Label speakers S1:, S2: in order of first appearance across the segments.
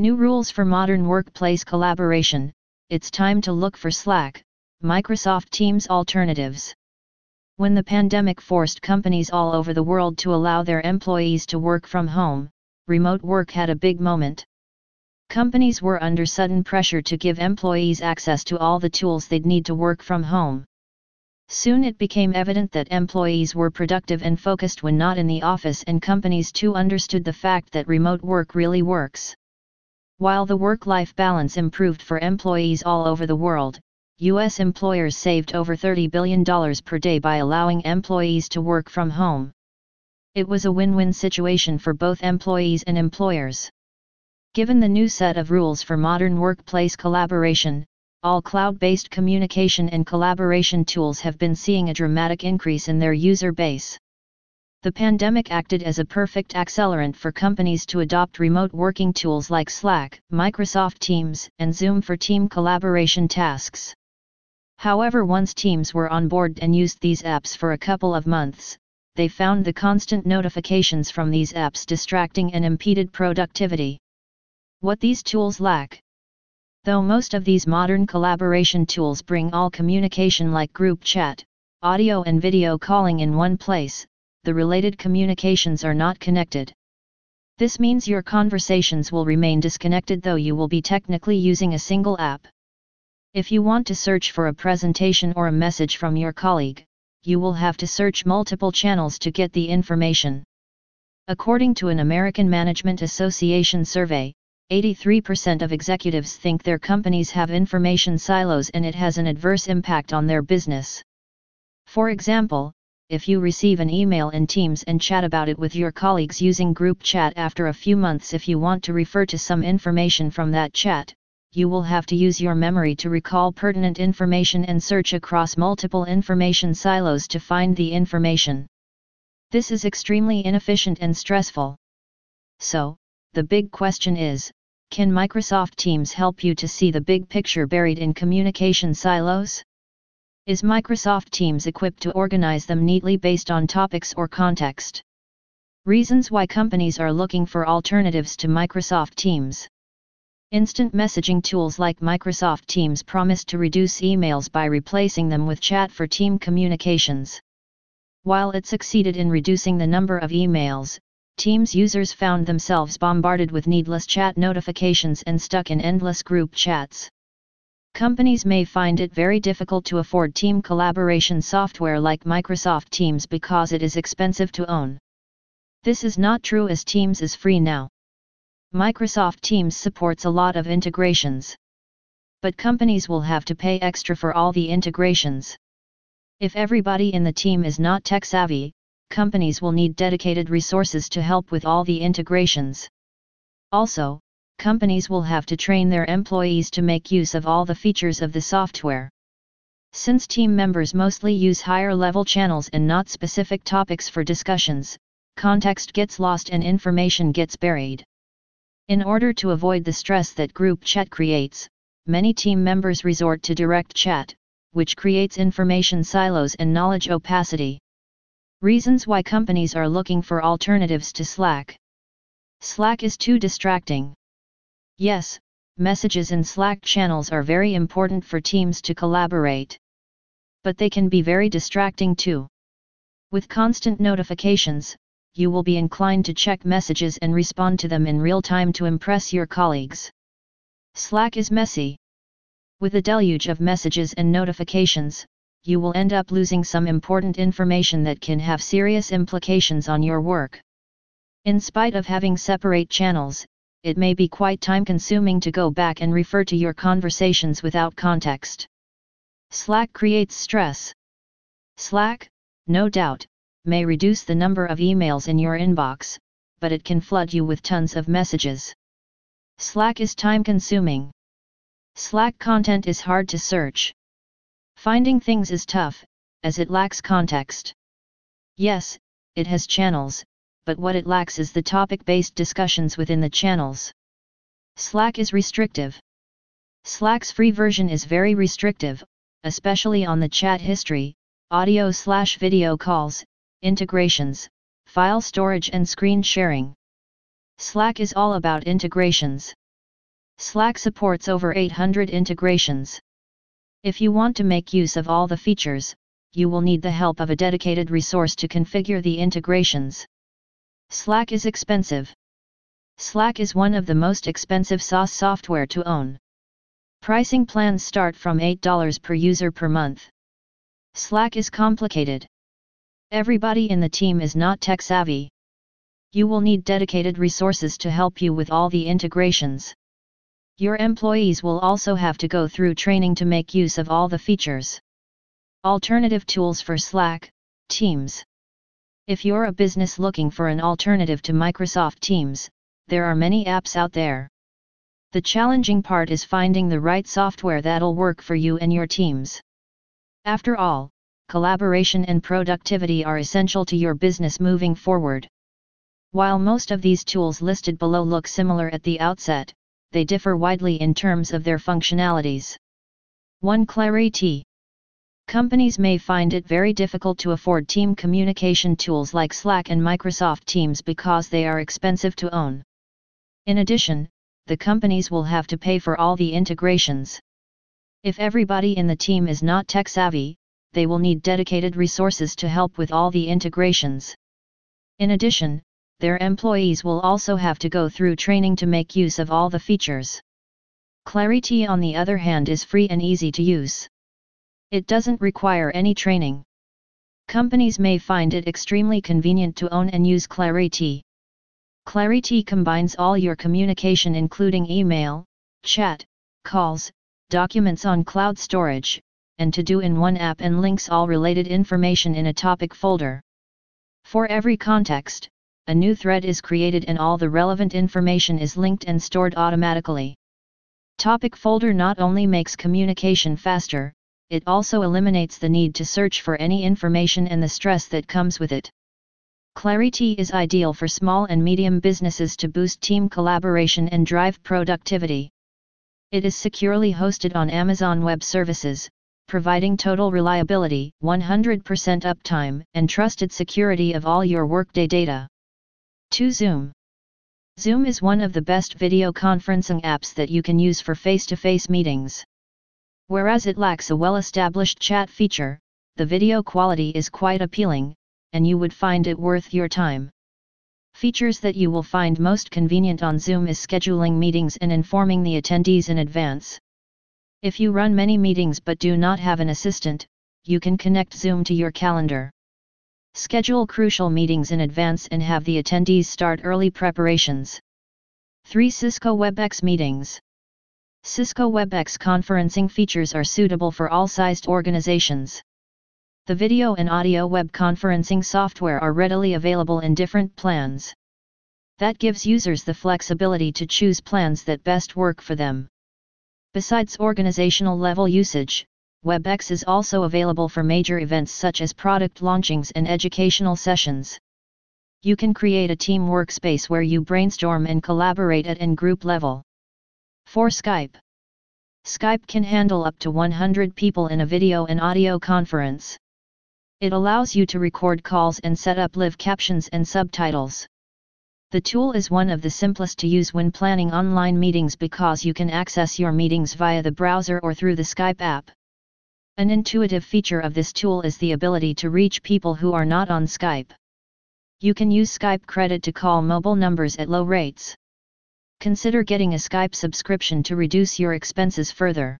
S1: New rules for modern workplace collaboration, it's time to look for Slack, Microsoft Teams alternatives. When the pandemic forced companies all over the world to allow their employees to work from home, remote work had a big moment. Companies were under sudden pressure to give employees access to all the tools they'd need to work from home. Soon it became evident that employees were productive and focused when not in the office and companies too understood the fact that remote work really works. While the work-life balance improved for employees all over the world, U.S. employers saved over $30 billion per day by allowing employees to work from home. It was a win-win situation for both employees and employers. Given the new set of rules for modern workplace collaboration, all cloud-based communication and collaboration tools have been seeing a dramatic increase in their user base. The pandemic acted as a perfect accelerant for companies to adopt remote working tools like Slack, Microsoft Teams, and Zoom for team collaboration tasks. However once teams were on board and used these apps for a couple of months, they found the constant notifications from these apps distracting and impeded productivity. What these tools lack Though most of these modern collaboration tools bring all communication like group chat, audio and video calling in one place, the related communications are not connected. This means your conversations will remain disconnected though you will be technically using a single app. If you want to search for a presentation or a message from your colleague, you will have to search multiple channels to get the information. According to an American Management Association survey, 83% of executives think their companies have information silos and it has an adverse impact on their business. For example, if you receive an email in Teams and chat about it with your colleagues using group chat after a few months if you want to refer to some information from that chat, you will have to use your memory to recall pertinent information and search across multiple information silos to find the information. This is extremely inefficient and stressful. So, the big question is, can Microsoft Teams help you to see the big picture buried in communication silos? Is Microsoft Teams equipped to organize them neatly based on topics or context? Reasons why companies are looking for alternatives to Microsoft Teams. Instant messaging tools like Microsoft Teams promise to reduce emails by replacing them with chat for team communications. While it succeeded in reducing the number of emails, Teams users found themselves bombarded with needless chat notifications and stuck in endless group chats. Companies may find it very difficult to afford team collaboration software like Microsoft Teams because it is expensive to own. This is not true as Teams is free now. Microsoft Teams supports a lot of integrations. But companies will have to pay extra for all the integrations. If everybody in the team is not tech savvy, companies will need dedicated resources to help with all the integrations. Also, companies will have to train their employees to make use of all the features of the software. Since team members mostly use higher level channels and not specific topics for discussions, context gets lost and information gets buried. In order to avoid the stress that group chat creates, many team members resort to direct chat, which creates information silos and knowledge opacity. Reasons why companies are looking for alternatives to Slack. Slack is too distracting. Yes, messages in Slack channels are very important for teams to collaborate. But they can be very distracting too. With constant notifications, you will be inclined to check messages and respond to them in real time to impress your colleagues. Slack is messy. With a deluge of messages and notifications, you will end up losing some important information that can have serious implications on your work. In spite of having separate channels, it may be quite time consuming to go back and refer to your conversations without context. Slack creates stress. Slack, no doubt, may reduce the number of emails in your inbox, but it can flood you with tons of messages. Slack is time consuming. Slack content is hard to search. Finding things is tough, as it lacks context. Yes, it has channels, but what it lacks is the topic-based discussions within the channels. Slack is restrictive. Slack's free version is very restrictive, especially on the chat history, audio slash video calls, integrations, file storage and screen sharing. Slack is all about integrations. Slack supports over 800 integrations. If you want to make use of all the features, you will need the help of a dedicated resource to configure the integrations. Slack is expensive. Slack is one of the most expensive SaaS software to own. Pricing plans start from $8 per user per month. Slack is complicated. Everybody in the team is not tech savvy. You will need dedicated resources to help you with all the integrations. Your employees will also have to go through training to make use of all the features. Alternative tools for Slack, Teams. If you're a business looking for an alternative to Microsoft Teams, there are many apps out there. The challenging part is finding the right software that'll work for you and your teams. After all, collaboration and productivity are essential to your business moving forward. While most of these tools listed below look similar at the outset, they differ widely in terms of their functionalities. 1. Clariti. Companies may find it very difficult to afford team communication tools like Slack and Microsoft Teams because they are expensive to own. In addition, the companies will have to pay for all the integrations. If everybody in the team is not tech savvy, they will need dedicated resources to help with all the integrations. In addition, their employees will also have to go through training to make use of all the features. Clariti, on the other hand is free and easy to use. It doesn't require any training. Companies may find it extremely convenient to own and use Clariti. Clariti combines all your communication including email, chat, calls, documents on cloud storage, and to do in one app and links all related information in a topic folder. For every context, a new thread is created and all the relevant information is linked and stored automatically. Topic folder not only makes communication faster, it also eliminates the need to search for any information and the stress that comes with it. Clariti is ideal for small and medium businesses to boost team collaboration and drive productivity. It is securely hosted on Amazon Web Services, providing total reliability, 100% uptime, and trusted security of all your workday data. 2. Zoom Zoom is one of the best video conferencing apps that you can use for face-to-face -face meetings. Whereas it lacks a well-established chat feature, the video quality is quite appealing, and you would find it worth your time. Features that you will find most convenient on Zoom is scheduling meetings and informing the attendees in advance. If you run many meetings but do not have an assistant, you can connect Zoom to your calendar. Schedule crucial meetings in advance and have the attendees start early preparations. 3. Cisco WebEx Meetings Cisco WebEx conferencing features are suitable for all sized organizations. The video and audio web conferencing software are readily available in different plans. That gives users the flexibility to choose plans that best work for them. Besides organizational level usage, WebEx is also available for major events such as product launchings and educational sessions. You can create a team workspace where you brainstorm and collaborate at and group level. For Skype, Skype can handle up to 100 people in a video and audio conference. It allows you to record calls and set up live captions and subtitles. The tool is one of the simplest to use when planning online meetings because you can access your meetings via the browser or through the Skype app. An intuitive feature of this tool is the ability to reach people who are not on Skype. You can use Skype credit to call mobile numbers at low rates. Consider getting a Skype subscription to reduce your expenses further.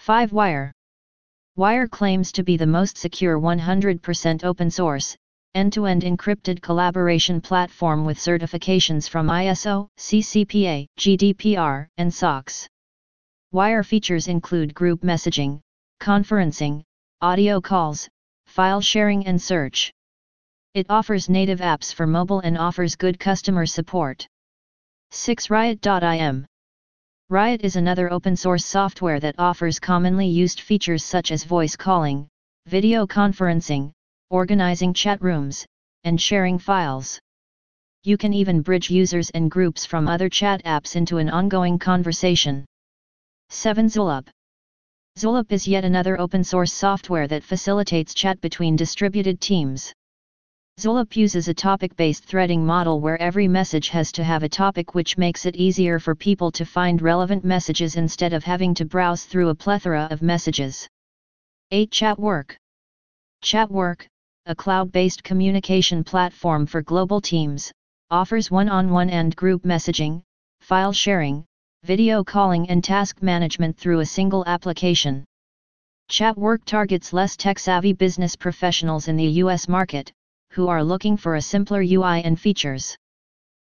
S1: 5 Wire Wire claims to be the most secure 100% open source, end-to-end encrypted collaboration platform with certifications from ISO, CCPA, GDPR, and SOX. Wire features include group messaging, conferencing, audio calls, file sharing and search. It offers native apps for mobile and offers good customer support. 6 Riot.im Riot is another open source software that offers commonly used features such as voice calling, video conferencing, organizing chat rooms, and sharing files. You can even bridge users and groups from other chat apps into an ongoing conversation. 7 Zulip Zulip is yet another open source software that facilitates chat between distributed teams. Zulip uses a topic-based threading model where every message has to have a topic which makes it easier for people to find relevant messages instead of having to browse through a plethora of messages. 8. Chatwork Chatwork, a cloud-based communication platform for global teams, offers one-on-one and group messaging, file sharing, video calling and task management through a single application. Chatwork targets less tech-savvy business professionals in the US market, who are looking for a simpler UI and features.